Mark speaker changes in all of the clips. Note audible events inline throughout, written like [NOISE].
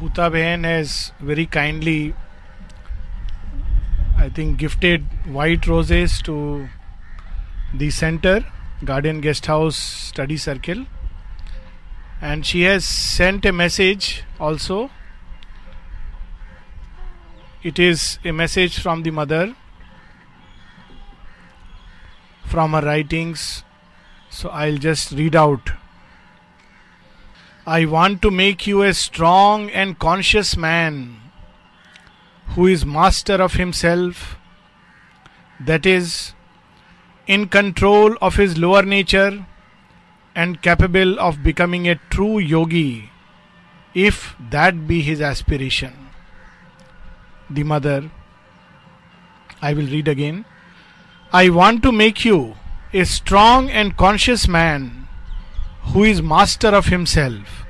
Speaker 1: Huta Behan has very kindly, I think, gifted white roses to the center, Guardian Guest House Study Circle. And she has sent a message also. It is a message from the mother, from her writings. So I'll just read out I want to make you a strong and conscious man who is master of himself, that is, in control of his lower nature and capable of becoming a true yogi, if that be his aspiration. The mother, I will read again. I want to make you a strong and conscious man who is master of himself,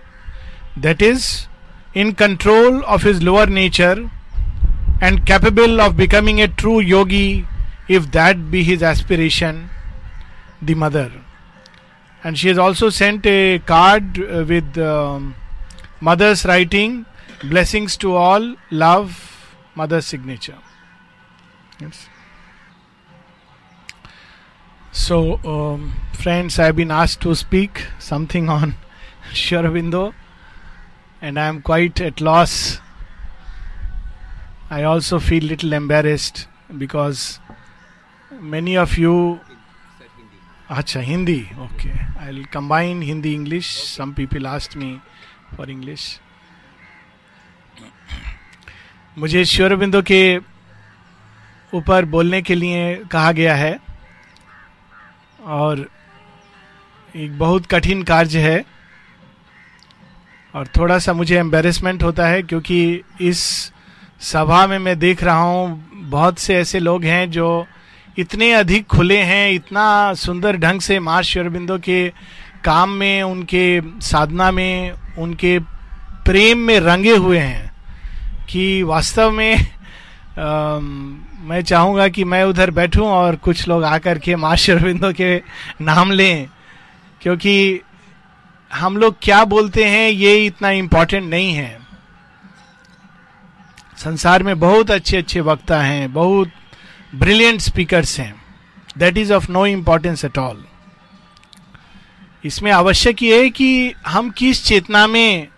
Speaker 1: that is, in control of his lower nature and capable of becoming a true yogi if that be his aspiration, the mother. And she has also sent a card uh, with um, mother's writing, blessings to all, love, mother's signature. Yes. So, um, friends, I have been asked to speak something on Sri Aurobindo, and I am quite at loss. I also feel little embarrassed because many of you. Acha, Hindi. Okay. I'll combine Hindi English. Some people asked me for English. मुझे श्योरबिंदो के ऊपर बोलने के लिए कहा गया है और एक बहुत कठिन कार्य है। और थोड़ा सा मुझे एम्बेरसमेंट होता है क्योंकि इस सभा में मैं देख रहा हूँ बहुत से ऐसे लोग हैं जो इतने अधिक खुले हैं इतना सुंदर ढंग से माँ श्योरबिंदो के काम में उनके साधना में उनके प्रेम में रंगे हुए हैं कि वास्तव में आ, मैं चाहूँगा कि मैं उधर बैठूं और कुछ लोग आकर के माँ शरविंदो के नाम लें। क्योंकि हम लोग क्या बोलते हैं, ये इतना इंपॉर्टेंट नहीं है। संसार में बहुत अच्छे अच्छे वक्ता हैं, बहुत ब्रिलियंट स्पीकर्स हैं। That is of no importance at all इसमें आवश्यक ये है कि हम किस चेतना में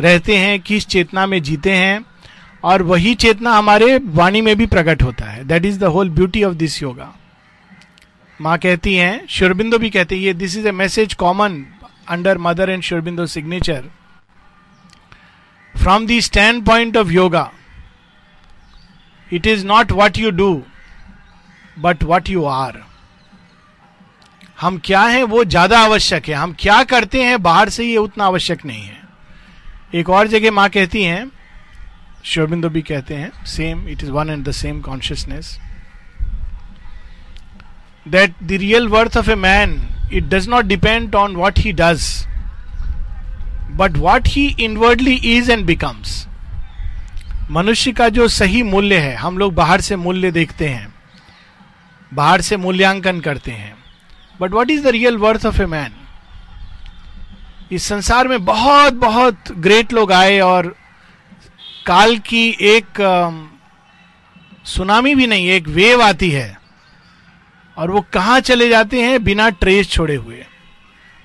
Speaker 1: रहते हैं, किस चेतना में जीते हैं, और वही चेतना हमारे वाणी में भी प्रकट होता है। That is the whole beauty of this yoga माँ कहती हैं, शुरबिंदो भी कहते हैं this is a message common under Mother and Sri Aurobindo signature from the standpoint of yoga it is not what you do but what you are हम क्या हैं, वो ज़्यादा आवश्यक है। हम क्या करते हैं, बाहर से ये उतना आवश्यक नहीं है। एक और जगह माँ कहती हैं शोरबिंदो भी कहते हैं same it is one and the same consciousness that the real worth of a man it does not depend on what he does but what he inwardly is and becomes मनुष्य का जो सही मूल्य है, हम लोग बाहर से मूल्य देखते हैं, बाहर से मूल्यांकन करते हैं। But what is the real worth of a man इस संसार में बहुत बहुत ग्रेट लोग आए और काल की एक सुनामी भी नहीं, एक वेव आती है। और वो कहाँ चले जाते हैं? बिना ट्रेस छोड़े हुए।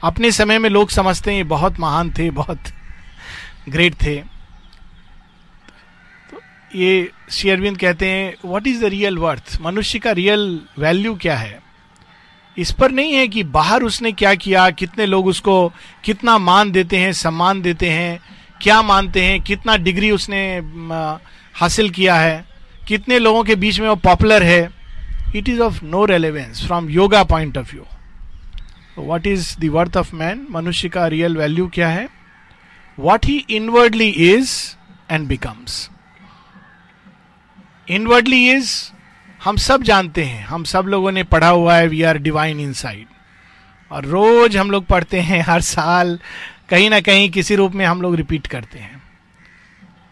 Speaker 1: अपने समय में लोग समझते हैं बहुत महान थे, बहुत ग्रेट थे। तो ये शेयरविंद कहते हैं what is the real worth मनुष्य का रियल वैल्यू क्या है? इस पर नहीं है कि बाहर उसने क्या किया, कितने लोग उसको कितना मान देते हैं, सम्मान देते हैं, क्या मानते हैं, कितना डिग्री उसने हासिल किया है, कितने लोगों के बीच में वो पॉपुलर है। It is of no relevance from yoga point of view what is the worth of man मनुष्य का रियल वैल्यू क्या है what he inwardly is and becomes inwardly is हम सब जानते हैं हम सब लोगों ने पढ़ा हुआ है we are divine inside और रोज हम लोग पढ़ते हैं हर साल कहीं ना कहीं किसी रूप में हम लोग रिपीट करते हैं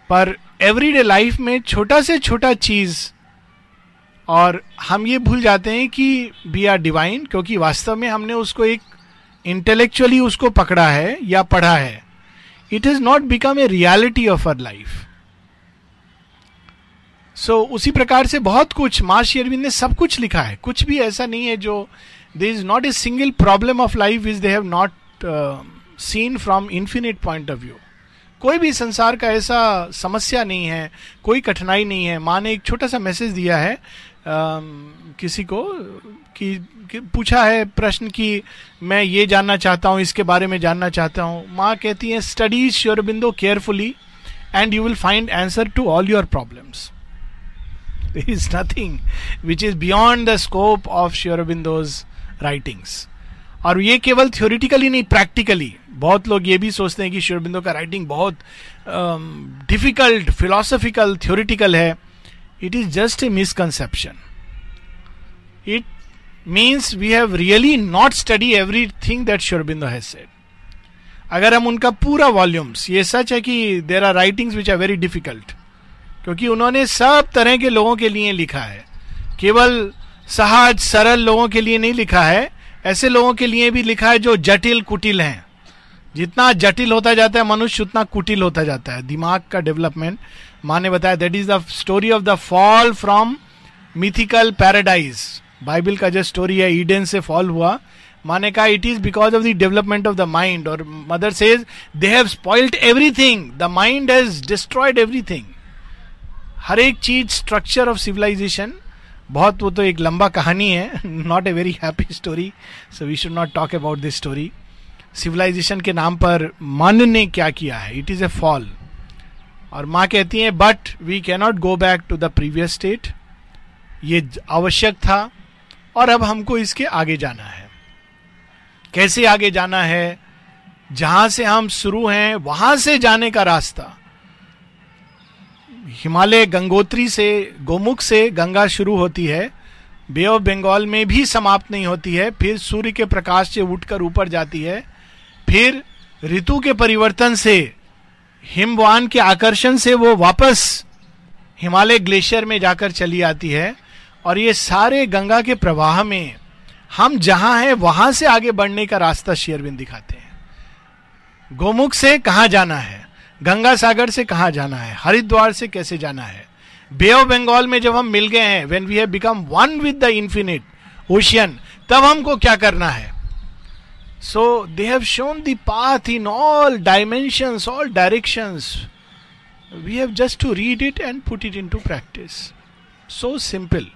Speaker 1: पर एवरीडे लाइफ में छोटा से छोटा चीज़ और हम ये भूल जाते हैं कि वी आर डिवाइन क्योंकि वास्तव में हमने उसको एक इंटेलेक्चुअली उसको पकड़ा है या पढ़ा है। It has not become a reality of our life so उसी प्रकार से बहुत कुछ, माँ शेरविंद ने सब कुछ लिखा है। कुछ भी ऐसा नहीं है जो there is not a single problem of life is they have not seen from infinite point of view कोई भी संसार का ऐसा समस्या नहीं है, कोई कठिनाई नहीं है। माँ ने एक छोटा सा मैसेज दिया है किसी को कि, कि पूछा है प्रश्न कि मैं ये जानना चाहता हूँ इसके बारे में जानना चाहता हूँ। माँ कहती है study Sri Aurobindo carefully and you will find answer to all your problems is nothing which is beyond the scope of Sri Aurobindo's writings और ये केवल थ्योरिटिकली नहीं प्रैक्टिकली बहुत लोग ये भी सोचते हैं कि श्योरबिंदो का राइटिंग बहुत डिफ़िकल्ट फिलोसफिकल थ्योरिटिकल है। It is just a misconception it means we have really not study thing that Sri Aurobindo has said अगर हम उनका पूरा वॉल्यूम्स ये सच है कि there are writings which are very difficult क्योंकि उन्होंने सब तरह के लोगों के लिए लिखा है। केवल सहज, सरल लोगों के लिए नहीं लिखा है, ऐसे लोगों के लिए भी लिखा है जो जटिल, कुटिल हैं। जितना जटिल होता जाता है, मनुष्य उतना कुटिल होता जाता है। दिमाग का डेवलपमेंट माँ ने बताया that is the story of the fall from mythical paradise Bible का जो स्टोरी है ईडन से फॉल हुआ। माने कहा it is because of the development of the mind और Mother says they have spoiled everything the mind has destroyed everything हर एक चीज़ स्ट्रक्चर ऑफ़ सिविलाइजेशन बहुत वो तो एक लंबा कहानी है not a very happy story so we should not talk about this story civilisation के नाम पर मन ने क्या किया है? इट इज़ ए फॉल और माँ कहती है but we cannot go back to the previous state ये आवश्यक था, और अब हमको इसके आगे जाना है। कैसे आगे जाना है? जहाँ से हम शुरू हैं, वहाँ से जाने का रास्ता। हिमालय गंगोत्री से, गोमुख से गंगा शुरू होती है। बे ऑफ़ बंगाल में भी समाप्त नहीं होती है, फिर सूर्य के प्रकाश से उठकर ऊपर जाती है। फिर ऋतु के परिवर्तन से हिमवान के आकर्षण से वो वापस हिमालय ग्लेशियर में जाकर चली आती है और ये सारे गंगा के प्रवाह में हम जहाँ हैं, वहाँ से आगे बढ़ने का रास्ता शेयरविंद दिखाते हैं। गोमुख से कहा जाना है? गंगा सागर से कहा जाना है? हरिद्वार से कैसे जाना है? बे ऑफ़ बंगाल में जब हम मिल गए हैं when we have become one with the infinite ocean तब हमको क्या करना है? They have shown the path in all dimension all direction we have just to read it and put it into practice so simple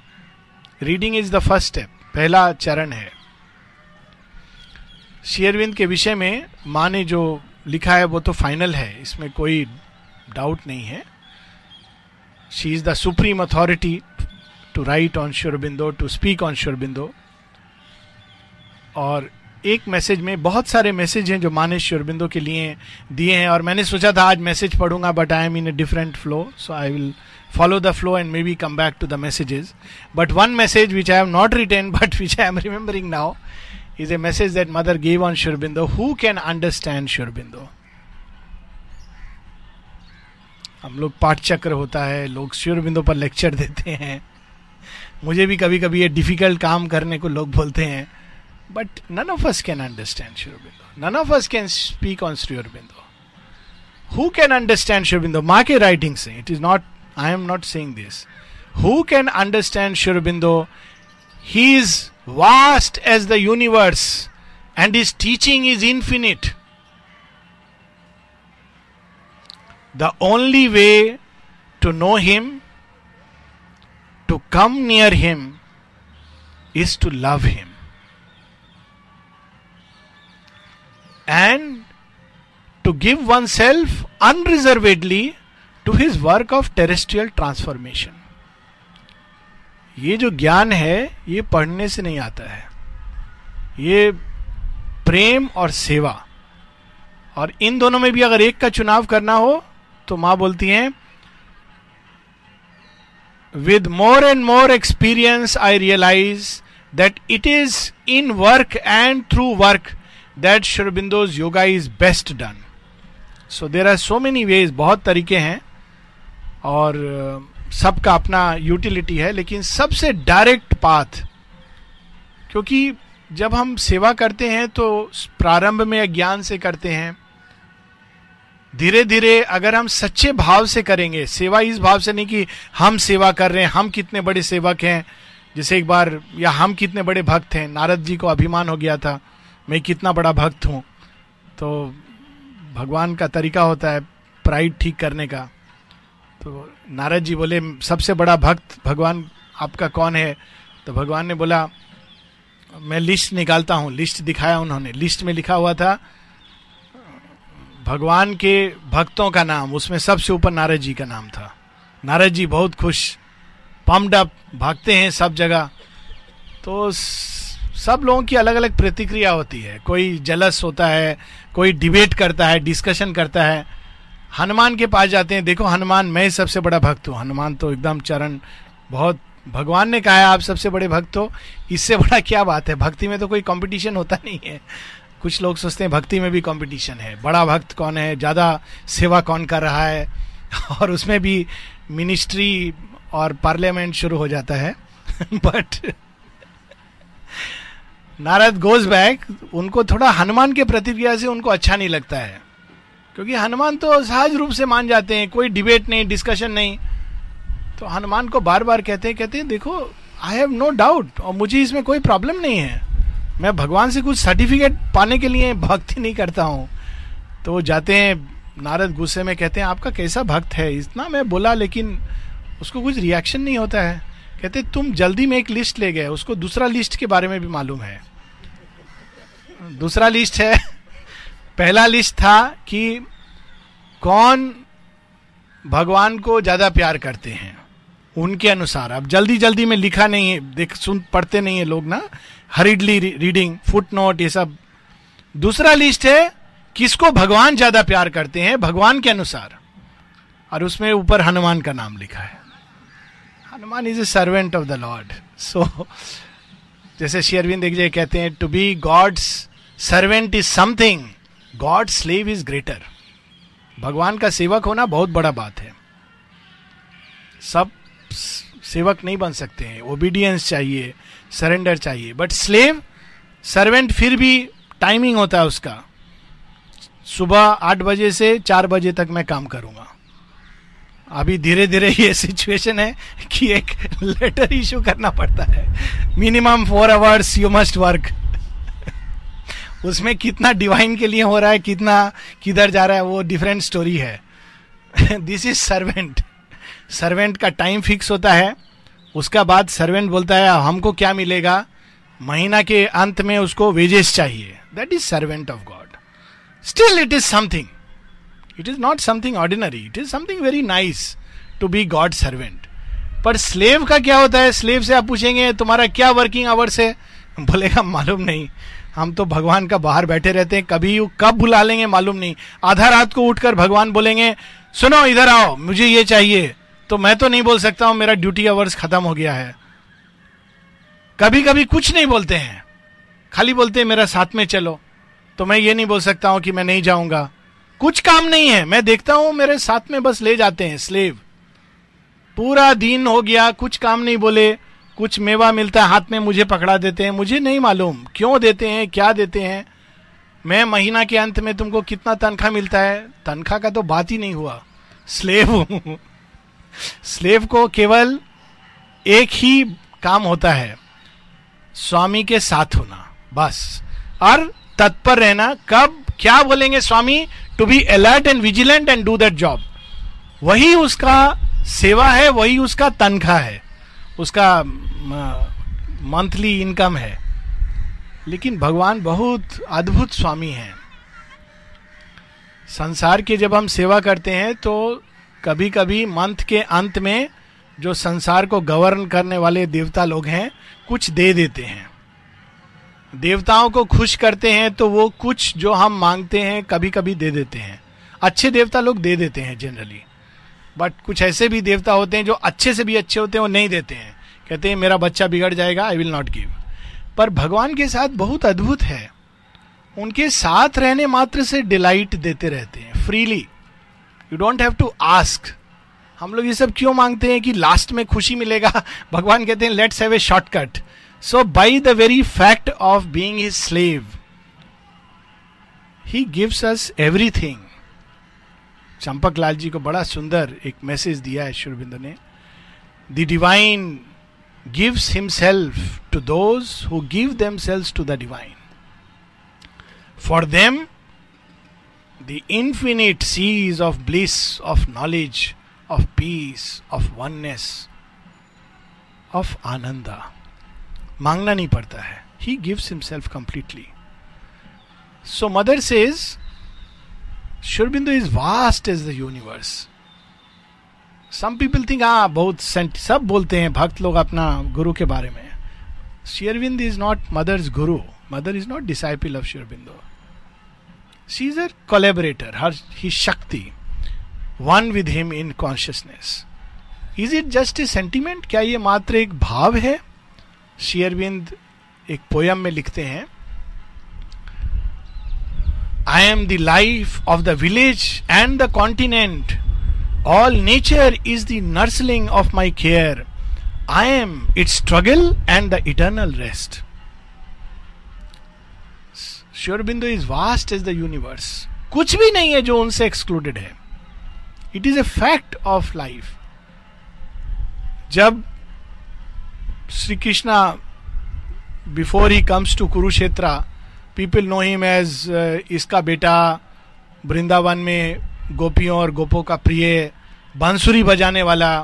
Speaker 1: reading is the first step पहला चरण है। शेयरविंद के विषय में माँ ने जो लिखा है, वो तो फाइनल है। इसमें कोई डाउट नहीं है। She is the supreme authority to write on Sri Aurobindo to speak on Sri Aurobindo और एक मैसेज में बहुत सारे मैसेज हैं जो माने श्योरबिंदो के लिए दिए हैं और मैंने सोचा था आज message पढ़ूँगा but I am in a different flow so I will follow the flow and maybe come back to the messages but one message which I have not return but which I am remembering now is a message that Mother gave on Sri Aurobindo who can understand Sri Aurobindo हम लोग पाठ चक्र होता है, लोग शोरबिंदो पर lecture देते हैं। मुझे भी कभी कभी ये डिफ़िकल्ट काम करने को लोग बोलते हैं। But none of us can understand Sri Aurobindo. None of us can speak on Sri Aurobindo. Who can understand Sri Aurobindo? Market writings say it is not. I am not saying this. Who can understand Sri Aurobindo? He is vast as the universe, and his teaching is infinite. The only way to know him, to come near him, is to love him. And to give oneself unreservedly to his work of terrestrial transformation. ये जो ज्ञान है, ये पढ़ने से नहीं आता है ये प्रेम और सेवा और इन दोनों में भी अगर एक का चुनाव करना हो तो माँ बोलती हैं with more and more experience I realise that it is in work and through work that Sri Aurobindo's yoga is best done so there are so many ways बहुत तरीके हैं, और सबका अपना यूटिलिटी है, लेकिन सबसे डायरेक्ट पाथ क्योंकि जब हम सेवा करते हैं तो प्रारंभ में ज्ञान से करते हैं। धीरे धीरे अगर हम सच्चे भाव से करेंगे, सेवा इस भाव से नहीं कि हम सेवा कर रहे हैं, हम कितने बड़े सेवक हैं, जैसे एक बार, या हम कितने बड़े भक्त हैं, नारद जी को अभिमान हो गया था। मैं कितना बड़ा भक्त हूँ। तो भगवान का तरीका होता है प्राइड ठीक करने का। तो नारद जी बोले, सबसे बड़ा भक्त भगवान आपका कौन है? तो भगवान ने बोला, मैं लिस्ट निकालता हूँ, लिस्ट दिखाया उन्होंने। लिस्ट में लिखा हुआ था, भगवान के भक्तों का नाम, उसमें सबसे ऊपर नारद जी का नाम था। नारद जी बहुत खुश पम्ड अप भागते हैं सब जगह। तो सब लोगों की अलग अलग प्रतिक्रिया होती है। कोई जलस होता है, कोई डिबेट करता है डिस्कशन करता है। हनुमान के पास जाते हैं, देखो हनुमान, मैं सबसे बड़ा भक्त हूँ। हनुमान तो एकदम चरण, बहुत, भगवान ने कहा है, आप सबसे बड़े भक्त हो। इससे बड़ा क्या बात है? भक्ति में तो कोई कंपटीशन होता नहीं है। कुछ लोग सोचते हैं भक्ति में भी कंपटीशन है। बड़ा भक्त कौन है? ज़्यादा सेवा कौन कर रहा है? [LAUGHS] और उसमें भी मिनिस्ट्री और पार्लियामेंट शुरू हो जाता है। [LAUGHS] बट नारद गोज बैक, उनको थोड़ा हनुमान के प्रतिक्रिया से उनको अच्छा नहीं लगता है। क्योंकि हनुमान तो सहज रूप से मान जाते हैं, कोई डिबेट नहीं डिस्कशन नहीं। तो हनुमान को बार बार कहते हैं कहते हैं, देखो आई हैव नो डाउट और मुझे इसमें कोई प्रॉब्लम नहीं है। मैं भगवान से कुछ सर्टिफिकेट पाने के लिए भक्ति नहीं करता हूँ। तो वो जाते हैं, नारद गुस्से में कहते हैं, आपका कैसा भक्त है? इतना मैं बोला, लेकिन उसको कुछ रिएक्शन नहीं होता है। कहते, तुम जल्दी में एक लिस्ट ले गए, उसको दूसरा लिस्ट के बारे में भी मालूम है। दूसरा लिस्ट है, पहला लिस्ट था कि कौन भगवान को ज़्यादा प्यार करते हैं, उनके अनुसार। अब जल्दी जल्दी में लिखा नहीं है, देख, सुन, पढ़ते नहीं है लोग ना, हरिडली रीडिंग फुट नोट ये सब। दूसरा लिस्ट है, किसको भगवान ज़्यादा प्यार करते हैं, भगवान के अनुसार। और उसमें ऊपर हनुमान का नाम लिखा है। Hanuman is a servant of the Lord so जैसे शेयरविंद जगह कहते हैं to be God's servant is something God slave is greater भगवान का सेवक होना बहुत बड़ा बात है। सब सेवक नहीं बन सकते हैं। ओबीडियंस चाहिए सरेंडर चाहिए। बट स्लेव सर्वेंट फिर भी टाइमिंग होता है उसका। सुबह आठ बजे से चार बजे तक मैं काम करूँगा। अभी धीरे धीरे ये सिचुएशन है कि एक लेटर इशू करना पड़ता है। Minimum four hours you must work उसमें कितना डिवाइन के लिए हो रहा है, कितना किधर जा रहा है, वो डिफरेंट स्टोरी है। दिस इज़ सर्वेंट सर्वेंट का टाइम फिक्स होता है। उसका बाद सर्वेंट बोलता है, हमको क्या मिलेगा? महीना के अंत में उसको वेजेस चाहिए. That is servant of God still it is something it is not something ordinary it is something very nice to be God servant पर स्लेव का क्या होता है? स्लेव से आप पूछेंगे, तुम्हारा क्या वर्किंग आवर्स है? बोलेगा, मालूम नहीं। हम तो भगवान का बाहर बैठे रहते हैं। कभी कब बुला लेंगे, मालूम नहीं। आधा रात को उठकर भगवान बोलेंगे, सुनो, इधर आओ, मुझे ये चाहिए। तो मैं तो नहीं बोल सकता हूँ, मेरा ड्यूटी आवर्स खत्म हो गया है। कभी कभी कुछ नहीं बोलते हैं। खाली बोलते हैं, मेरा साथ में चलो। तो मैं ये नहीं बोल सकता हूँ कि मैं नहीं जाऊँगा। कुछ काम नहीं है। मैं देखता हूँ, मेरे साथ में बस ले जाते हैं स्लेव पूरा दिन हो गया, कुछ काम नहीं बोले। कुछ मेवा मिलता है, हाथ में मुझे पकड़ा देते हैं। मुझे नहीं मालूम, क्यों देते हैं, क्या देते हैं। मैं महीना के अंत में तुमको कितना तनख्वाह मिलता है? तनख्वाह का तो बात ही नहीं हुआ। स्लेव स्लेव को केवल एक ही काम होता है, स्वामी के साथ होना, बस। और तत्पर रहना। कब, क्या बोलेंगे स्वामी? To be alert and vigilant and do that job वही उसका सेवा है, वही उसका तनख्वाह है। उसका मंथली इनकम है। लेकिन भगवान बहुत अद्भुत स्वामी हैं। संसार के जब हम सेवा करते हैं तो कभी कभी मंथ के अंत में जो संसार को गवर्न करने वाले देवता लोग हैं, कुछ दे देते हैं। देवताओं को खुश करते हैं तो वो कुछ जो हम मांगते हैं कभी कभी दे देते हैं। अच्छे देवता लोग दे देते हैं जनरली बट कुछ ऐसे भी देवता होते हैं जो अच्छे से भी अच्छे होते हैं, वो नहीं देते हैं। कहते हैं, मेरा बच्चा बिगड़ जाएगा आई विल नॉट गिव पर भगवान के साथ बहुत अद्भुत है। उनके साथ रहने मात्र से डिलाइट देते रहते हैं freely you don't have to ask हम लोग ये सब क्यों मांगते हैं कि लास्ट में खुशी मिलेगा? [LAUGHS] भगवान कहते हैं let's have a shortcut so by the very fact of being his slave he gives us everything Champak Lal ji को बड़ा सुंदर एक मैसेज दिया है शुरबिंदु ने the divine gives himself to those who give themselves to the divine for them the infinite seas of bliss of knowledge of peace of oneness of ananda मांगना नहीं पड़ता है। He gives himself completely so Mother says Sri Aurobindo is vast is the universe some people think हाँ बहुत सब बोलते हैं, भक्त लोग अपना गुरु के बारे में। Sri Aurobindo is not Mother's guru Mother is not disciple of Sri Aurobindo she is a collaborator her he shakti one with him in consciousness is it just a sentiment क्या ये मात्र एक भाव है? शेयरबिंद एक पोयम में लिखते हैं। I am the life of the village and the continent all nature is the nursling of my care I am its struggle and the eternal rest Sri Aurobindo is vast is the universe कुछ भी नहीं है जो उनसे excluded है। It is a fact of life जब Shri Krishna before he comes to Kurukshetra people know him as इसका बेटा वृंदावन में गोपियों और गोपों का प्रिय बांसुरी बजाने वाला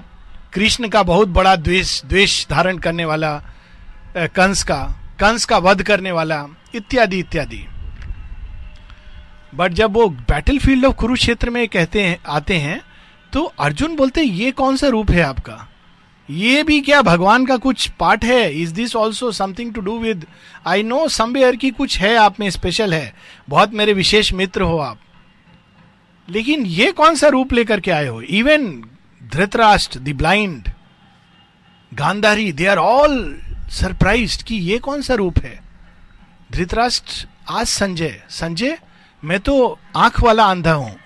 Speaker 1: कृष्ण का बहुत बड़ा द्वेष द्वेष धारण करने वाला कंस का कंस का वध करने वाला इत्यादि इत्यादि बट जब वो बैटल फ़ील्ड ऑफ़ कुरुक्षेत्र में कहते हैं आते हैं तो अर्जुन बोलते हैं ये कौन सा रूप है आपका ये भी क्या भगवान का कुछ पार्ट है? Is this also something to do with I know somewhere की कुछ है आप में स्पेशल है। बहुत मेरे विशेष मित्र हो आप। लेकिन ये कौन सा रूप लेकर के आए हो? Even Dhritarashtra the blind Gandhari they are all surprise कि ये कौन सा रूप है? धृतराष्ट्र, आज संजय। संजय, मैं तो आँख वाला अंधा हूँ।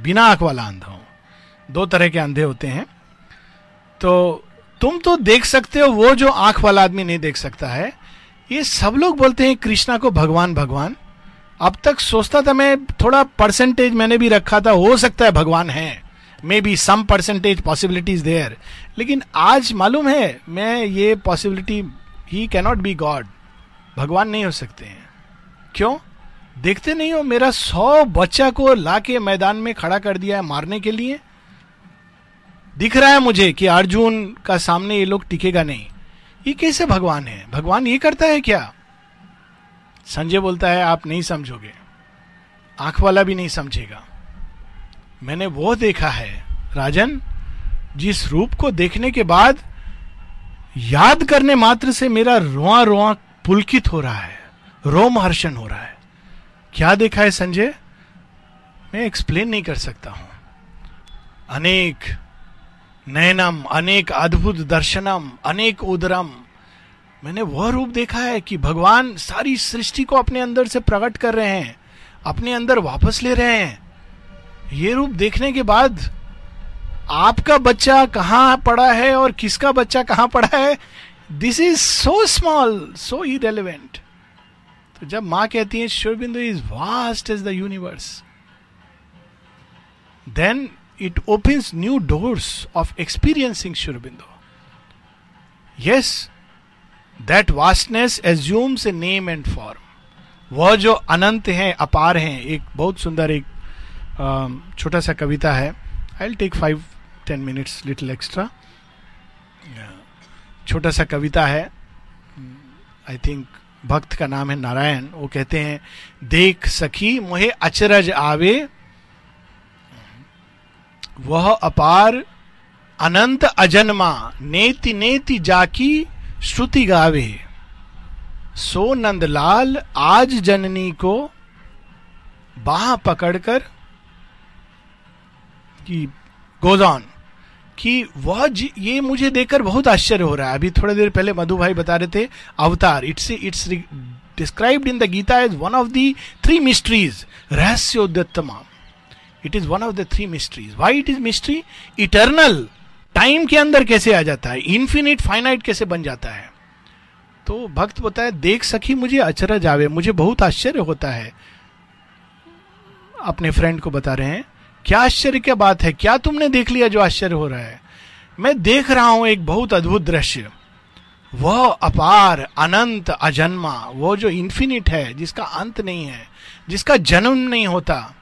Speaker 1: बिना आँख वाला अंधा हूँ। दो तरह के अंधे होते हैं। तो तुम तो देख सकते हो, वो जो आँख वाला आदमी नहीं देख सकता है, ये सब लोग बोलते हैं कृष्णा को भगवान भगवान। अब तक सोचता था मैं, थोड़ा परसेंटेज मैंने भी रखा था, हो सकता है भगवान है। Maybe some percentage possibilities there लेकिन आज मालूम है, मैं ये possibility he cannot be God भगवान नहीं हो सकते हैं। क्यों? देखते नहीं हो, मेरा सौ बच्चा को ला के मैदान में खड़ा कर दिया है मारने के लिए। दिख रहा है मुझे कि अर्जुन का सामने ये लोग टिकेगा नहीं। ये कैसे भगवान है? भगवान ये करता है क्या? संजय बोलता है, आप नहीं समझोगे। आँख वाला भी नहीं समझेगा। मैंने वो देखा है, राजन, जिस रूप को देखने के बाद याद करने मात्र से मेरा रोआ रोआ पुलकित हो रहा है, रोमहर्षण हो रहा है। क्या देखा है संजय? मैं एक्सप्लेन नहीं कर सकता हूँ। अनेक नयनम, अनेक अद्भुत दर्शनम, अनेक उदरम। मैंने वह रूप देखा है कि भगवान सारी सृष्टि को अपने अंदर से प्रकट कर रहे हैं, अपने अंदर वापस ले रहे हैं। ये रूप देखने के बाद, आपका बच्चा कहाँ पड़ा है और किसका बच्चा कहाँ पड़ा है this is so small so irrelevant तो जब माँ कहती है, Sri Aurobindo is vast is the universe then it opens new doors of experiencing Shurbindo. Yes, that vastness assumes a name and form. वह जो अनंत हैं अपार हैं एक बहुत सुंदर एक छोटा सा कविता है। I take five ten minutes little extra छोटा सा कविता है। आई थिंक भक्त का नाम है नारायण। वो कहते हैं देख सखी मुहे अचरज आवे वह अपार अनंत अजन्मा नेति नेति जाकी श्रुति गावे। सो नंदलाल आज जननी को बाह पकड़कर कि गोदान कि वह ये मुझे देखकर बहुत आश्चर्य हो रहा है। अभी थोड़ी देर पहले मधु भाई बता रहे थे, avatar, it's it's described in the Gita as one of the three mysteries रहस्योद्यतमा it is one of the three mysteries why it is mystery eternal time के अंदर कैसे आ जाता है? इन्फिनिट फाइनाइट कैसे बन जाता है? तो भक्त होता है, देख सकी मुझे अचरज आवे, मुझे बहुत आश्चर्य होता है। अपने फ्रेंड को बता रहे हैं, क्या आश्चर्य क्या बात है? क्या तुमने देख लिया जो आश्चर्य हो रहा है? मैं देख रहा हूँ एक बहुत अद्भुत दृश्य। वह अपार, अनंत, अजन्मा, वो जो इन्फिनिट है, जिसका अंत नहीं है, जिसका जन्म नहीं होता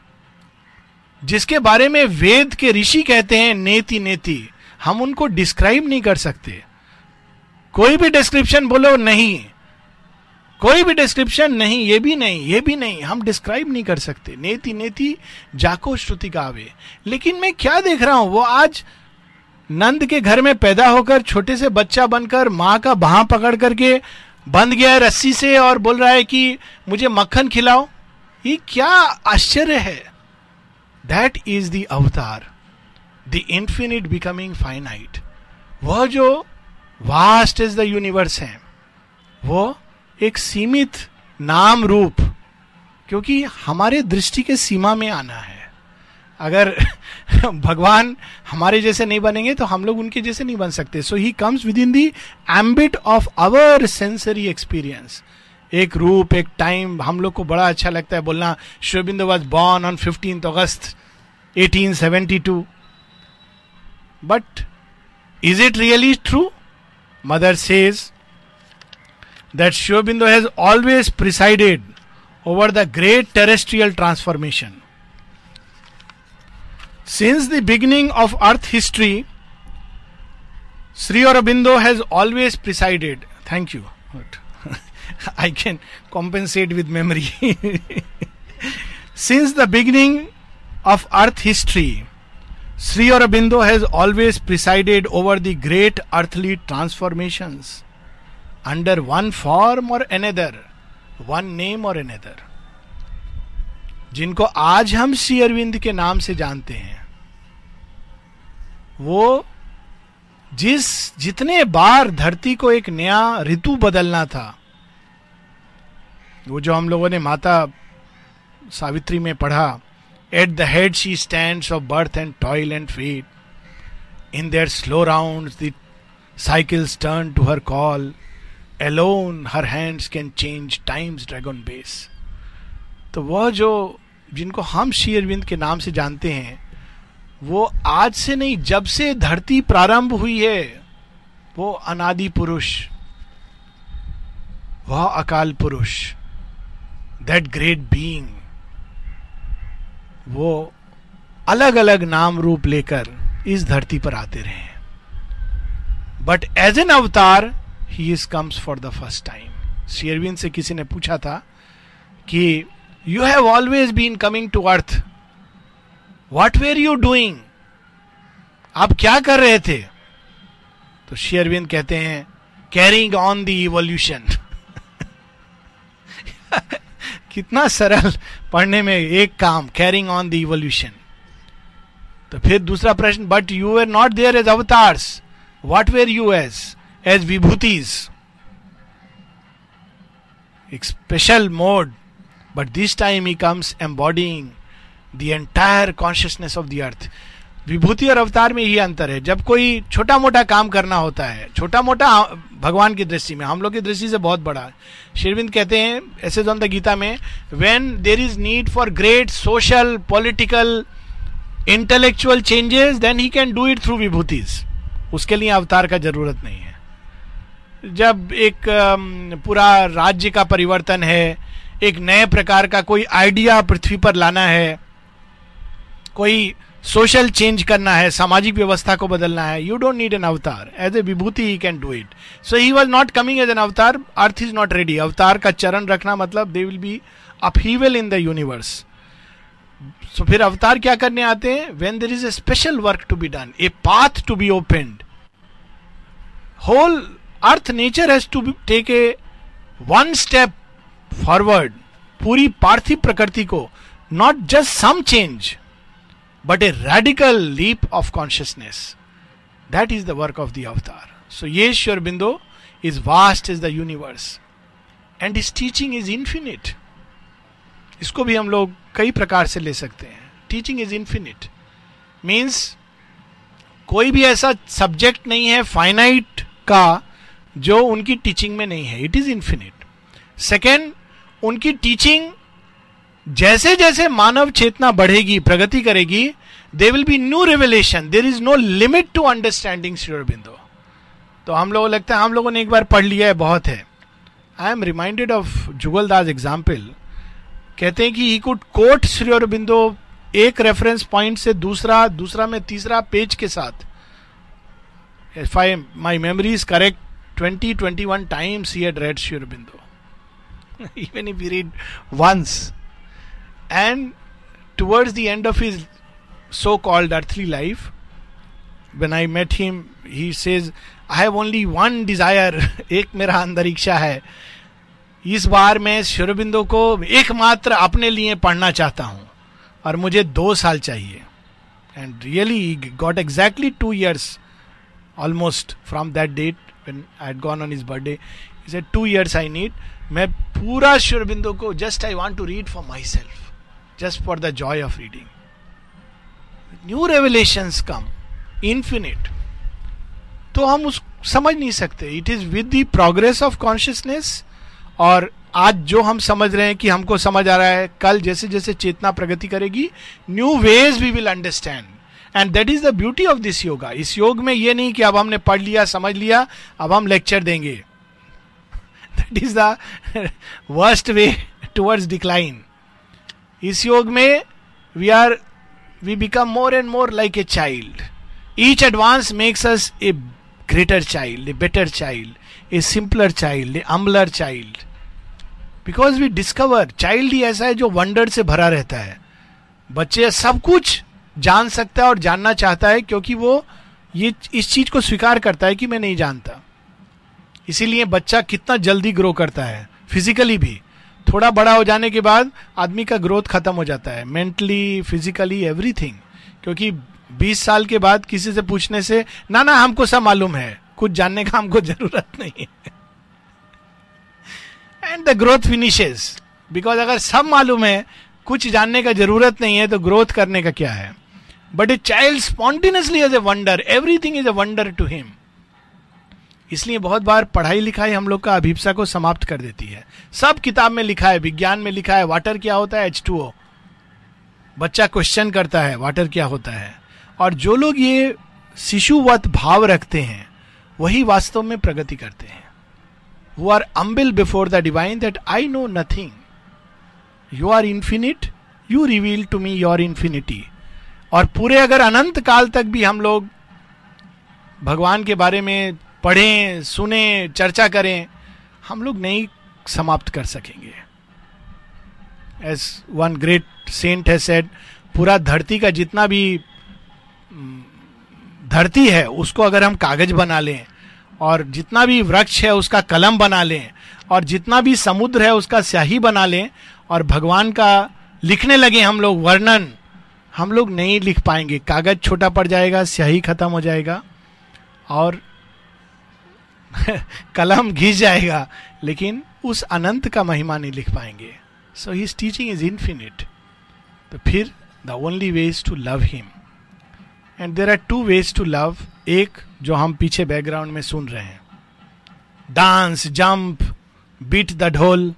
Speaker 1: जिसके बारे में वेद के ऋषि कहते हैं, नेति नेति, हम उनको डिस्क्राइब नहीं कर सकते। कोई भी डिस्क्रिप्शन बोलो, नहीं। कोई भी डिस्क्रिप्शन नहीं, ये भी नहीं, ये भी नहीं, हम डिस्क्राइब नहीं कर सकते। नेति नेति, जाको श्रुति गावे। लेकिन मैं क्या देख रहा हूँ, वो आज नंद के घर में पैदा होकर, छोटे से बच्चा बनकर, माँ का बाह पकड़ करके बंध गया है रस्सी से और बोल रहा है कि, मुझे मक्खन खिलाओ। ये क्या आश्चर्य है। That is the avatar the infinite becoming finite वह जो वास्ट इज़ द यूनिवर्स है, वो एक सीमित नाम रूप, क्योंकि हमारे दृष्टि के सीमा में आना है। अगर [LAUGHS] भगवान हमारे जैसे नहीं बनेंगे तो हम लोग उनके जैसे नहीं बन सकते। So he comes within the ambit of our sensory experience एक रूप एक टाइम हम लोग को बड़ा अच्छा लगता है बोलना। शिवबिंदु was born on fifteen August 1872 but is it really true mother says that शिवबिंदु has always presided over the great terrestrial transformation Since the beginning of Earth history, Sri Aurobindo has always presided. Thank you. I can compensate with memory. Since the beginning of Earth history, Sri Aurobindo has always presided over the great earthly transformations under one form or another, one name or another. जिनको आज हम श्री अरविंद के नाम से जानते हैं वो जिस जितने बार धरती को एक नया ऋतु बदलना था वो जो हम लोगों ने माता सावित्री में पढ़ा at the head she stand of birth and toil and fate in their slow round cycles turn to her call alone her hands can change times dragon base तो वह जो, जिनको हम श्री अरविंद के नाम से जानते हैं, वो आज से नहीं, जब से धरती प्रारंभ हुई है, वो अनादि पुरुष, वह अकाल पुरुष। दैट ग्रेट बीइंग वो अलग अलग नाम रूप लेकर इस धरती पर आते रहे बट एज एन अवतार he is comes for the first time Sherwin से किसी ने पूछा था कि you have always been coming to earth what were you doing आप क्या कर रहे थे? तो शेयरविंद कहते हैं कैरिंग ऑन दी इवोल्यूशन कितना सरल पढ़ने में एक काम कैरिंग ऑन द इवोल्यूशन तो फिर दूसरा प्रश्न but you are not there as avatars what were you as as vibhutis एक special mode but this time he comes embodying the entire consciousness of the earth विभूति और अवतार में यही अंतर है। जब कोई छोटा मोटा काम करना होता है छोटा मोटा भगवान की दृष्टि में, हम लोग की दृष्टि से बहुत बड़ा शेरविंद कहते हैं, ऐसे द गीता में when there is need for great social political intellectual changes then he can do it through vibhutis उसके लिए अवतार का ज़रूरत नहीं है। जब एक पूरा राज्य का परिवर्तन है, एक नए प्रकार का कोई आइडिया पृथ्वी पर लाना है, कोई सोशल चेंज करना है, सामाजिक व्यवस्था को बदलना है। You don't need an avatar as a vibhuti he can do it so he was not coming as an avatar earth is not ready अवतार का चरण रखना मतलब they will be upheaval in the universe so फिर अवतार क्या करने आते हैं? When there is a special work to be done a path to be opened whole earth nature has to take a one step forward पूरी पार्थिव प्रकृति को not just some change but a radical leap of consciousness that is the work of the avatar so ये Sri Aurobindo is vast is the universe and is teaching is infinite इसको भी हम लोग कई प्रकार से ले सकते हैं। टीचिंग इज़ इंफिनिट मीन्स कोई भी ऐसा सब्जेक्ट नहीं है फाइनाइट का, जो उनकी टीचिंग में नहीं है. इट इज़ इंफिनिट सेकेंड उनकी टीचिंग जैसे जैसे मानव चेतना बढ़ेगी प्रगति करेगी they will be new revelation there is no limit to understanding Shri Aurobindo तो हम लोगों लगता है हम लोगों ने एक बार पढ़ लिया है बहुत है। I am reminded of Jugal Das example कहते हैं कि he could quote Shri Aurobindo एक रेफरेंस पॉइंट से दूसरा दूसरा में तीसरा पेज के साथ. If I my memory is correct, 20 21 times he had read Sri Aurobindo. [LAUGHS] Even if he read once. And towards the end of his so called earthly life, when I met him, he says, I have only one desire, [LAUGHS] एक मेरा अंदर इच्छा है। इस बार मैं शिवरबिंदो को एकमात्र अपने लिए पढ़ना चाहता हूँ और मुझे दो साल चाहिए। And really got exactly two years almost from that date when I gone on is birthday is to years I need मैं पूरा शिवरबिंदो को just I want to read for my self just for the Joy of reading new revelation come infinite तो हम उस, समझ नहीं सकते। It is with the progress of consciousness और आज जो हम समझ रहे हैं कि हमको समझ आ रहा है, कल जैसे जैसे चेतना प्रगति करेगी new ways we will understand and that is the beauty of this yoga इस योग में ये नहीं कि अब हमने पढ़ लिया, समझ लिया, अब हम लेक्चर देंगे। That is the worst way towards decline इस योग में we are we become more and more like a child each advance makes us a greater child a better child a simpler child a humbler child because we discover child ही ऐसा है जो wonder से भरा रहता है। बच्चे सब कुछ जान सकता है और जानना चाहता है क्योंकि वो ये, इस चीज़ को स्वीकार करता है कि मैं नहीं जानता। इसीलिए बच्चा कितना जल्दी ग्रो करता है फिजिकली भी। थोड़ा बड़ा हो जाने के बाद आदमी का ग्रोथ खत्म हो जाता है मेंटली फिजिकली एवरीथिंग क्योंकि 20 साल के बाद किसी से पूछने से, ना ना, हमको सब मालूम है, कुछ जानने का हमको [LAUGHS] ज़रूरत नहीं है. And the growth finishes because अगर सब मालूम है, कुछ जानने का ज़रूरत नहीं है तो ग्रोथ करने का क्या है? But a child spontaneously as a wonder everything is a wonder to him इसलिए बहुत बार पढ़ाई लिखाई हम लोग का अभिप्सा को समाप्त कर देती है। सब किताब में लिखा है, विज्ञान में लिखा है, वाटर क्या होता है? एच टू ओ बच्चा क्वेश्चन करता है, वाटर क्या होता है? और जो लोग ये शिशुवत भाव रखते हैं, वही वास्तव में प्रगति करते हैं। Who are humble before the divine that I know nothing you are infinite you reveal to me your infinity और पूरे अगर अनंत काल तक भी हम लोग भगवान के बारे में पढ़ें, सुने, चर्चा करें, हम लोग नहीं समाप्त कर सकेंगे। As one great saint has said पूरा धरती का जितना भी धरती है, उसको अगर हम कागज़ बना लें, और जितना भी वृक्ष है, उसका कलम बना लें, और जितना भी समुद्र है, उसका स्याही बना लें, और भगवान का लिखने लगे हम लोग वर्णन, हम लोग नहीं लिख पाएँगे। कागज़ छोटा पड़ जाएगा, स्याही खत्म हो जाएगा, और [LAUGHS] कलम घिस जाएगा, लेकिन उस अनंत का महिमा नहीं लिख पाएँगे। So his teaching is infinite तो फिर the only ways to love him and there are two ways to love एक, जो हम पीछे बैकग्राउंड में सुन रहे हैं। Dance jump beat the dhol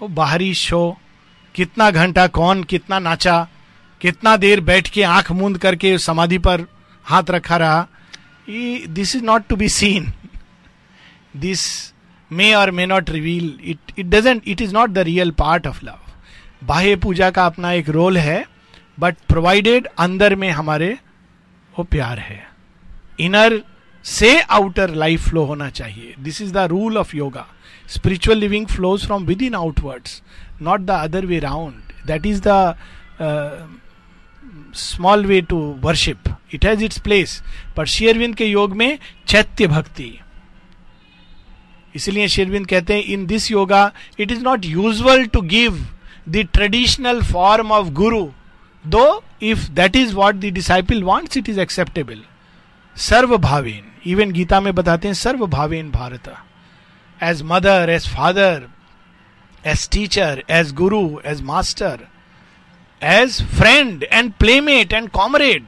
Speaker 1: वो बाहरी शो। कितना घंटा कौन, कितना नाचा। कितना देर बैठ के आँख मूंद करके समाधि पर हाथ रखा रहा। This is not to be seen this may or may not reveal it it doesn't it is not the real part of love बाह्य पूजा का अपना एक रोल है बट प्रोवाइडेड अंदर में हमारे वो प्यार है। इनर से आउटर लाइफ फ्लो होना चाहिए। This is the rule of yoga spiritual living flows from within outwards not the other way round that is the small way to worship it has its place पर शेयरविंद के योग में चैत्य भक्ति इसलिए शेरविंद कहते हैं, in this yoga it is not usual to give the traditional form of गुरु दो if that is what the disciple wants it is acceptable serve Bhaven even Gita में बताते हैं सर्व भावेन Bharat as mother as father as teacher as guru as master as friend and playmate and comrade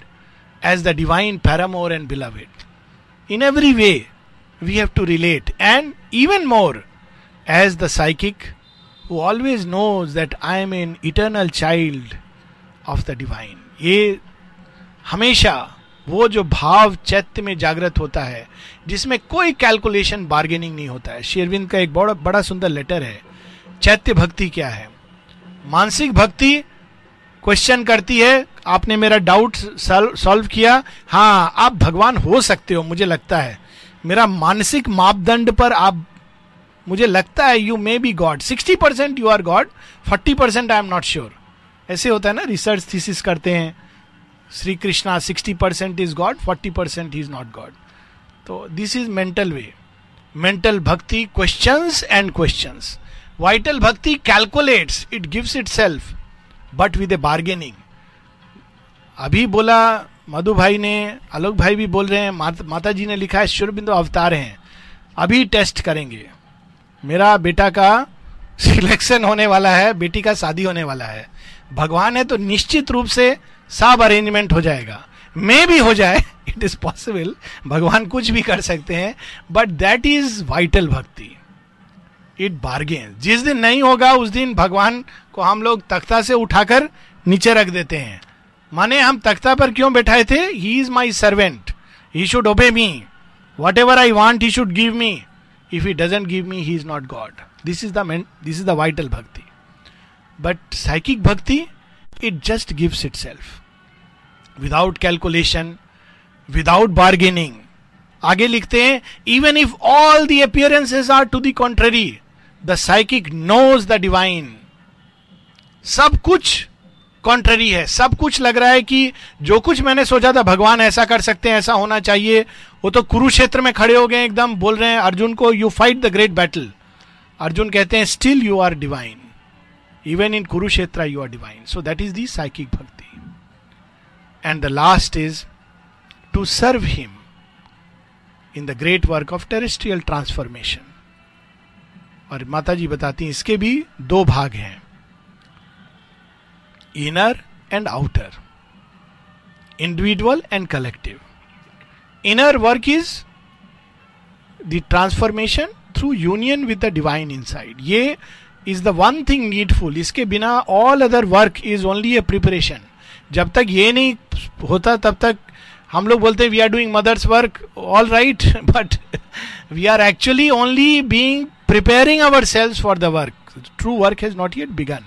Speaker 1: as the divine paramour and beloved in every way we have to relate and even more as the psychic who always knows that I am an eternal child of the divine ये हमेशा वो जो भाव चैत्य में जागृत होता है, जिसमें कोई कैलकुलेशन बार्गेनिंग नहीं होता है। शेरविंद का एक बड़ा बड़ा सुंदर लेटर है, चैत्य भक्ति क्या है? मानसिक भक्ति क्वेश्चन करती है, आपने मेरा डाउट सॉल्व किया हाँ आप भगवान हो सकते हो, मुझे लगता है। मेरा मानसिक मापदंड पर आप, मुझे लगता है you may be god sixty percent you are god forty percent I am not sure ऐसे होता है ना रिसर्च थीसिस करते हैं, Shri Krishna sixty percent is god forty percent is not god तो this is mental way mental bhakti question and question vital bhakti calculates it gives itself but with a bargaining अभी बोला मधु भाई ने आलोक भाई भी बोल रहे हैं मात, माता जी ने लिखा है शुरबिंदु अवतार हैं। अभी टेस्ट करेंगे। मेरा बेटा का सिलेक्शन होने वाला है बेटी का शादी होने वाला है। भगवान है तो निश्चित रूप से सब अरेंजमेंट हो जाएगा। मे भी हो जाए इट इज़ पॉसिबल भगवान कुछ भी कर सकते हैं but that is vital bhakti. It bargain जिस दिन नहीं होगा उस दिन भगवान को हम लोग तख्ता से उठाकर नीचे रख देते हैं। माने हम तख्ता पर क्यों बैठाए थे? He is my servant he should obey me whatever I want he should give me if he doesn't give me he is not god this is the this is the vital bhakti but psychic bhakti it just gives itself without calculation without bargaining आगे लिखते हैं even if all the appearances are to the contrary the psychic knows the divine सब कुछ contrary है सब कुछ लग रहा है कि जो कुछ मैंने सोचा था भगवान ऐसा कर सकते हैं ऐसा होना चाहिए वो तो कुरुक्षेत्र में खड़े हो गए एकदम बोल रहे हैं अर्जुन को you fight the great battle Arjun कहते हैं still you are divine Even in Kurukshetra, you are divine. So that is the psychic bhakti. And the last is to serve Him in the great work of terrestrial transformation. और माता जी बताती हैं इसके भी दो भाग हैं inner and outer individual and collective inner work is the transformation through union with the divine inside ये is the one thing needful इसके बिना all other work is only a preparation जब तक ये नहीं होता तब तक हम लोग बोलते we are doing mother's work all right but we are actually only being preparing our selves for the work true work has not yet begun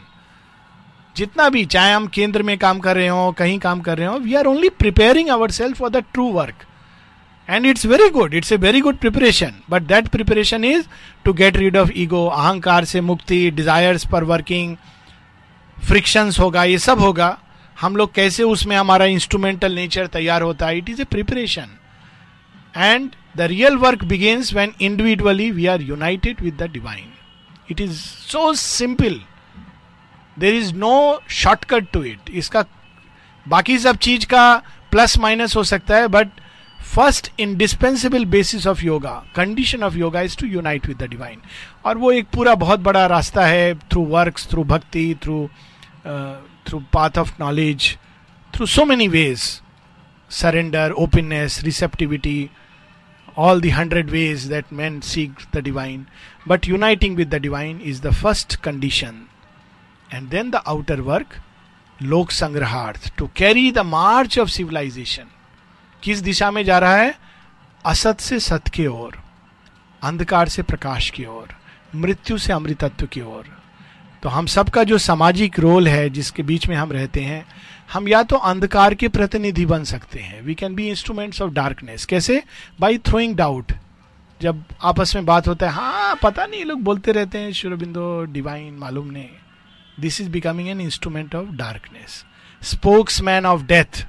Speaker 1: जितना भी, चाहे हम केंद्र में काम कर रहे हो, कहीं काम कर रहे हो we are only preparing our self for the true work and it's very good it's a very good preparation but that preparation is to get rid of ego अहंकार से मुक्ति डिजायर्स पर वर्किंग फ्रिक्शंस होगा, ये सब होगा। हम लोग कैसे उसमें हमारा इंस्ट्रूमेंटल नेचर तैयार होता है? It is a preparation and the real work begins when individually we are united with the divine it is so simple there is no shortcut to it इसका बाकी सब चीज़ का प्लस माइनस हो सकता है but first indispensable basis of yoga condition of yoga is to unite with the divine और वो एक पूरा बहुत बड़ा रास्ता है through work through bhakti through through path of knowledge through so many ways surrender openness receptivity all the hundred ways that men seek the divine. But uniting with the divine is the first condition. And then the outer work, Lok Sangraharth, to carry the march of civilization. किस दिशा में जा रहा है? असत से सत की ओर अंधकार से प्रकाश की ओर मृत्यु से अमृतत्व की ओर। तो हम सबका जो सामाजिक रोल है जिसके बीच में हम रहते हैं हम या तो अंधकार के प्रतिनिधि बन सकते हैं। We can be instruments of darkness कैसे? बाई थ्रोइंग डाउट जब आपस में बात होता है हाँ पता नहीं लोग बोलते रहते हैं शुरबिंदो डिवाइन मालूम नहीं। This is becoming an instrument of darkness spokes man of death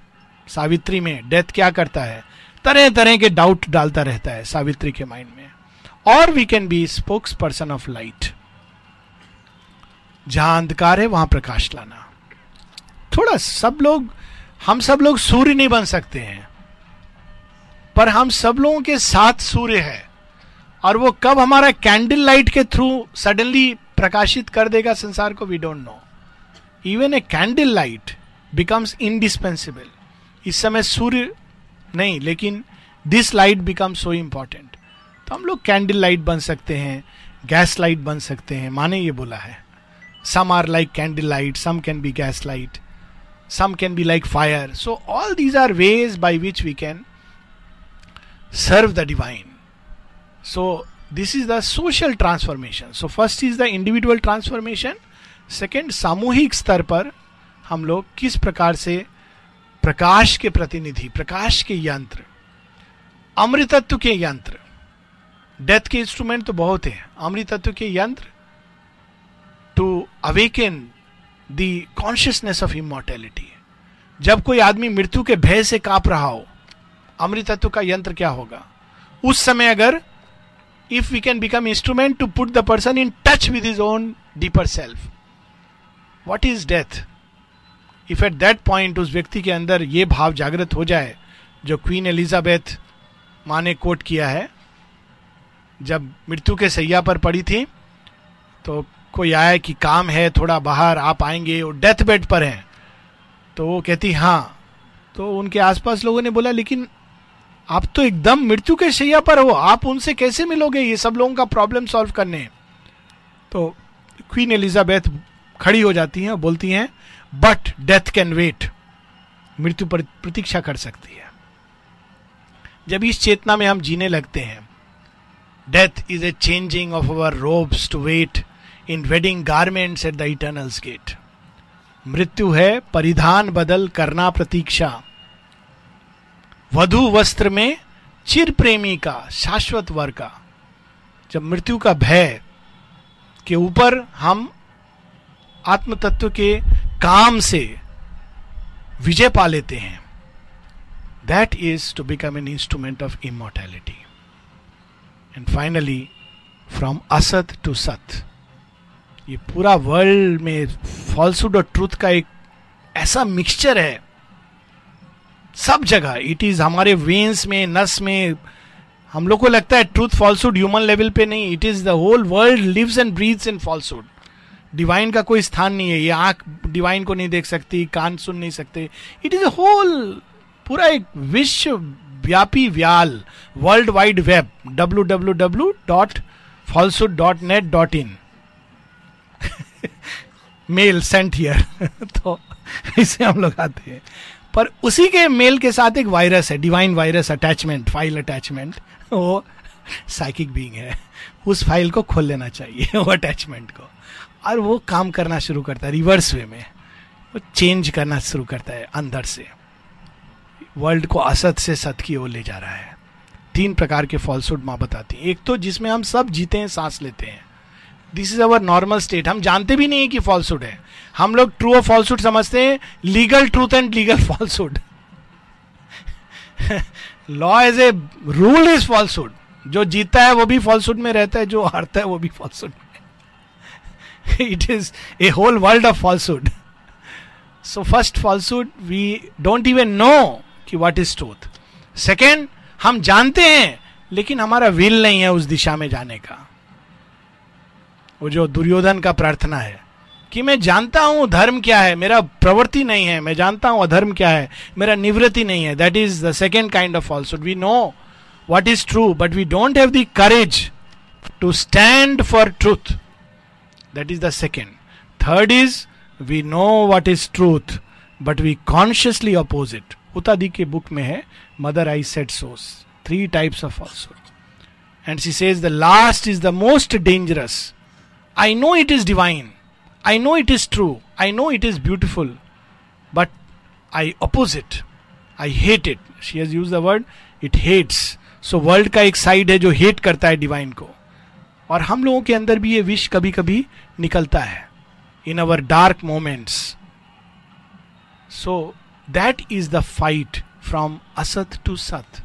Speaker 1: Savitri में डेथ क्या करता है? तरह तरह के डाउट डालता रहता है सावित्री के माइंड में। और we can be spokesperson of light जहाँ अंधकार है, वहाँ प्रकाश लाना। थोड़ा सब लोग, हम सब लोग सूर्य नहीं बन सकते हैं। पर हम सब लोगों के साथ सूर्य है। और वो कब हमारा कैंडल लाइट के थ्रू सडनली प्रकाशित कर देगा संसार को we don't know even a candle light becomes indispensable इस समय सूर्य नहीं, लेकिन this light become so important तो हम लोग कैंडल लाइट बन सकते हैं गैस लाइट बन सकते हैं। माने ये बोला है some are like candle light some can be gas light some can be like fire so all these are ways by which we can serve the divine so this is the social transformation. So, first is the individual transformation. Second सामूहिक स्तर पर हम लोग किस प्रकार से प्रकाश के प्रतिनिधि, प्रकाश के यंत्र, अमृतत्व के यंत्र डेथ के इंस्ट्रूमेंट तो बहुत है। अमृतत्व के यंत्र to awaken the consciousness of immortality जब कोई आदमी मृत्यु के भय से काँप रहा हो, अमृतत्व का यंत्र क्या होगा? उस समय अगर if we can become instrument to put the person in touch with his own deeper self what is death if at that point उस व्यक्ति के अंदर ये भाव जागृत हो जाए, जो क्वीन एलिजाबेथ माँ ने कोट किया है, जब मृत्यु के सैया पर पड़ी थी तो कोई आया कि काम है, थोड़ा बाहर आप आएँगे, वो डेथ बेड पर हैं तो वो कहती हाँ। तो उनके आसपास लोगों ने बोला, लेकिन आप तो एकदम मृत्यु के शैया पर हो, आप उनसे कैसे मिलोगे ये सब लोगों का प्रॉब्लम सॉल्व करने? तो क्वीन एलिजाबेथ खड़ी हो जाती हैं और बोलती हैं बट डेथ कैन वेट मृत्यु पर प्रतीक्षा कर सकती है। जब इस चेतना में हम जीने लगते हैं death is a changing of our robes to wait in wedding garments at the eternal's gate मृत्यु है परिधान बदल करना प्रतीक्षा। वधु वस्त्र में चिर प्रेमी का, शाश्वत वर का। जब मृत्यु का भय के ऊपर हम आत्म तत्व के काम से विजय पा लेते हैं that is to become an instrument of immortality and finally from asat to sat, ये पूरा वर्ल्ड में फॉल्सुड और ट्रूथ का एक ऐसा मिक्सचर है सब जगह इट इज़ हमारे वेन्स में नस में, हम लोग को लगता है ट्रूथ फॉल्सुड ह्यूमन लेवल पे नहीं it is the whole world lives and breathes in falsehood divine का कोई स्थान नहीं है, ये आँख डिवाइन को नहीं देख सकती, कान सुन नहीं सकते। इट इज़ अ होल पूरा एक विश्व व्यापी व्याल world wide web W W W dot falsehood dot net dot in mail sent here तो इसे हम लोग आते हैं। पर उसी के मेल के साथ एक वायरस है divine virus attachment file attachment वो साइकिक बीइंग है। उस फ़ाइल को खोल लेना चाहिए, [LAUGHS] वो अटैचमेंट को। और वो काम करना शुरू करता है रिवर्स वे में। वो चेंज करना शुरू करता है, अंदर से। वर्ल्ड को असत से सत की ओर ले जा रहा है। तीन प्रकार के फॉल्सूड माँ बताती है। एक तो जिसमें हम सब जीते हैं, सांस लेते हैं। This is our normal state हम जानते भी नहीं है कि फॉल्सूड है। हम लोग ट्रू और फॉल्सूड समझते हैं। Legal truth and legal falsehood law as a rule is falsehood जो जीता है वो भी फॉल्सूड में रहता है, जो हारता है वो भी falsehood it is a whole world of falsehood so first falsehood we don't even know कि what इज़ ट्रूथ सेकेंड हम जानते हैं, लेकिन हमारा विल नहीं है उस दिशा में जाने का। वो जो दुर्योधन का प्रार्थना है कि मैं जानता हूँ धर्म क्या है मेरा प्रवृत्ति नहीं है मैं जानता हूँ अधर्म क्या है मेरा निवृत्ति नहीं है। That is the second kind of falsehood we know what is true but we don't have the courage to stand for truth That is the second. Third is we know what is truth, but we consciously oppose it. उतादी के book में है mother I set says three types of falsehood. And she says the last is the most dangerous. I know it is divine I know it is true I know it is beautiful but I oppose it. I hate it. She has used the word, it hates. So world का एक side है जो hate करता है divine को और हम लोगों के अंदर भी ये विश कभी कभी निकलता है. In our dark moments so that is the fight from asat to sat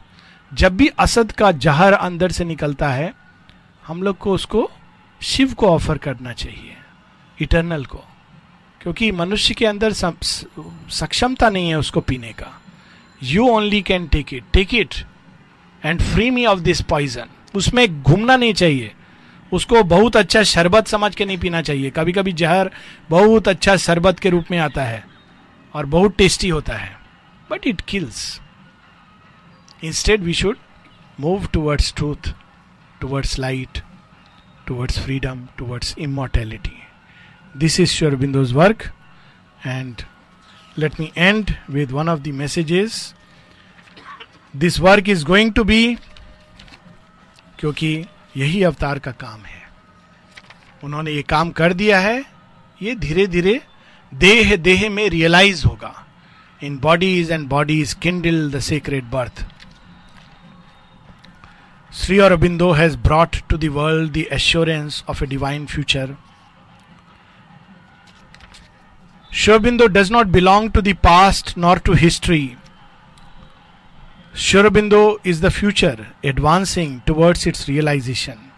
Speaker 1: जब भी असत का जहर अंदर से निकलता है, हम लोग को उसको शिव को ऑफ़र करना चाहिए इटर्नल को। क्योंकि मनुष्य के अंदर सक्षमता नहीं है उसको पीने का। You only can take it take it and free me of this poison उसमें घूमना नहीं चाहिए। उसको बहुत अच्छा शरबत समझ के नहीं पीना चाहिए। कभी कभी जहर बहुत अच्छा शरबत के रूप में आता है और बहुत टेस्टी होता है। But it kills instead we should move towards truth towards light towards freedom towards immortality This is Sri Aurobindo's work, and let me end with one of the messages. This work is going to be क्योंकि यही अवतार का काम है। उन्होंने ये काम कर दिया है ये धीरे धीरे देह देह में रियलाइज़ होगा। In bodies and bodies kindle the secret birth Sri Aurobindo has brought to the world the assurance of a divine future Shurbindo does not belong to the past nor to history. Shurbindo is the future advancing towards its realization.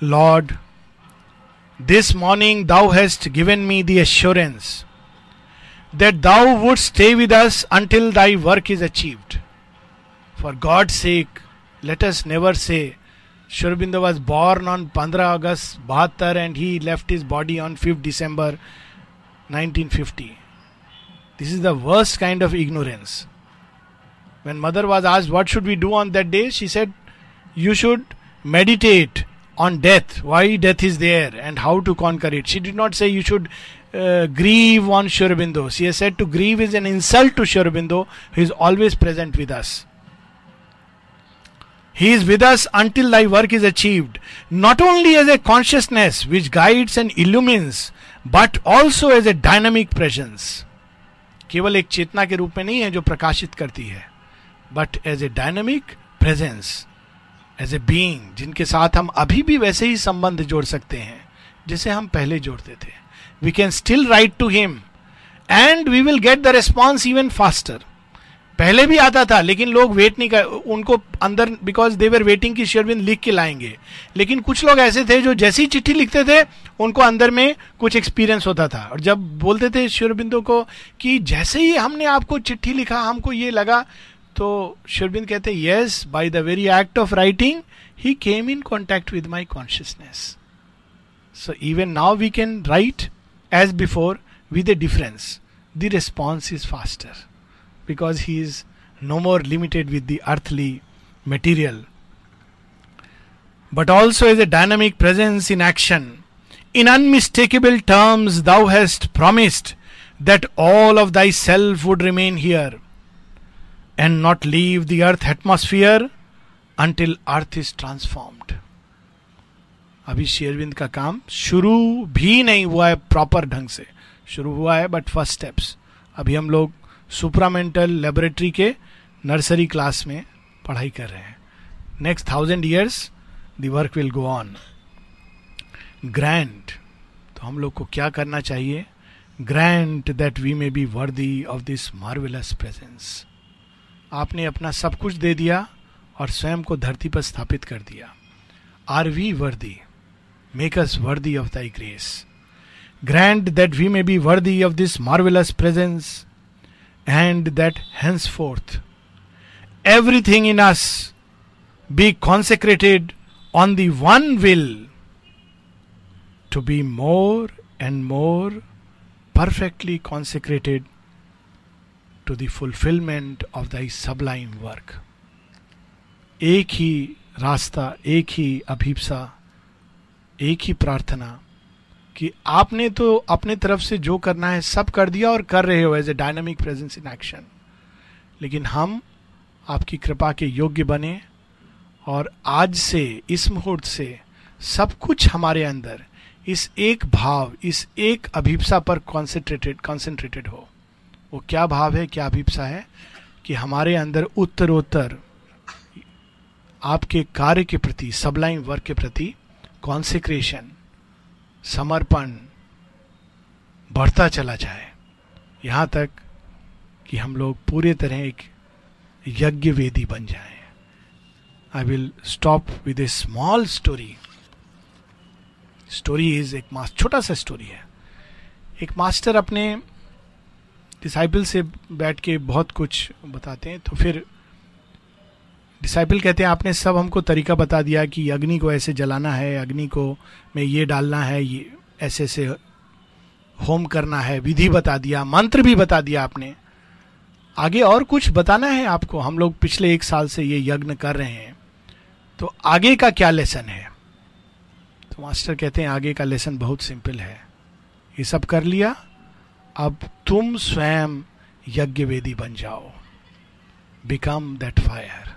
Speaker 1: Lord, this morning thou hast given me the assurance that thou wouldst stay with us until thy work is achieved. For God's sake, let us never say, Sri Aurobindo was born on 15 August 72 and he left his body on 5th December 1950. This is the worst kind of ignorance. When mother was asked what should we do on that day, she said, You should meditate on death, why death is there and how to conquer it. She did not say you should uh, grieve on Sri She has said to grieve is an insult to Sri Aurobindo, who is always present with us. He is with us until thy work is achieved, not only as a consciousness which guides and illumines, but also as a dynamic presence. केवल एक चेतना के रूप में नहीं है जो प्रकाशित करती है but as a dynamic presence as a being जिनके साथ हम अभी भी वैसे ही संबंध जोड़ सकते हैं जिसे हम पहले जोड़ते थे we can still write to him and we will get the response even faster पहले भी आता था, लेकिन लोग वेट नहीं कर, उनको अंदर बिकॉज़ देवर वेटिंग की शेयरबिंद लिख के लाएँगे। लेकिन कुछ लोग ऐसे थे जो जैसी चिट्ठी लिखते थे, उनको अंदर में कुछ एक्सपीरियंस होता था। और जब बोलते थे शेयरबिंदो को कि जैसे ही हमने आपको चिट्ठी लिखा, हमको ये लगा तो शेयरबिंद कहते yes bye the very act of writing he came in contact with my consciousness so even now we can write as before with a difference. The response is faster because he is no more limited with the earthly material. But also as a dynamic presence in action. In unmistakable terms thou hast promised that all of thyself would remain here and not leave the earth atmosphere until earth is transformed. अभी शेरविंद का काम शुरू भी नहीं हुआ है proper ढंग से। शुरू हुआ है बट फ़र्स्ट स्टेप्स अभी हम लोग सुपरामेंटल लेबोरेटरी के नर्सरी क्लास में पढ़ाई कर रहे हैं। Next thousand years the work will go on grant तो हम लोग को क्या करना चाहिए? Grant that we may be worthy of this marvellous presence आपने अपना सब कुछ दे दिया और स्वयं को धरती पर स्थापित कर दिया। Are we worthy Make us worthy of thy grace grant that we may be worthy of this marvellous presence and that henceforth everything in us be consecrated on the one will to be more and more perfectly consecrated to the fulfillment of thy sublime work. एक ही रास्ता एक ही अभिप्सा एक ही प्रार्थना कि आपने तो अपने तरफ़ से जो करना है सब कर दिया और कर रहे हो as a dynamic presence in action लेकिन हम आपकी कृपा के योग्य बने और आज से, इस मुहूर्त से सब कुछ हमारे अंदर, इस एक भाव, इस एक अभिप्सा पर कॉन्सेंट्रेटेड कॉन्सेंट्रेटेड हो। वो क्या भाव है, क्या अभिप्सा है? कि हमारे अंदर उत्तरोत्तर आपके कार्य के प्रति सबलाइन वर्क के प्रति कॉन्सेक्रेशन समर्पण, बढ़ता चला जाए। यहाँ तक कि हम लोग पूरे तरह एक यज्ञ वेदी बन जाए। I will stop with a small story story is एक छोटा सा स्टोरी है। एक मास्टर अपने डिसाइपल से बैठ के बहुत कुछ बताते हैं तो फिर डिसाइपल कहते हैं, आपने सब हमको तरीका बता दिया कि अग्नि को ऐसे जलाना है, अग्नि को में ये डालना है, ये ऐसे ऐसे होम करना है, विधि बता दिया, मंत्र भी बता दिया आपने। आगे और कुछ बताना है आपको? हम लोग पिछले एक साल से ये यज्ञ कर रहे हैं। तो आगे का क्या लेसन है? तो मास्टर कहते हैं, आगे का लेसन बहुत सिंपल है। ये सब कर लिया, अब तुम स्वयं यज्ञ वेदी बन जाओ। Become that fire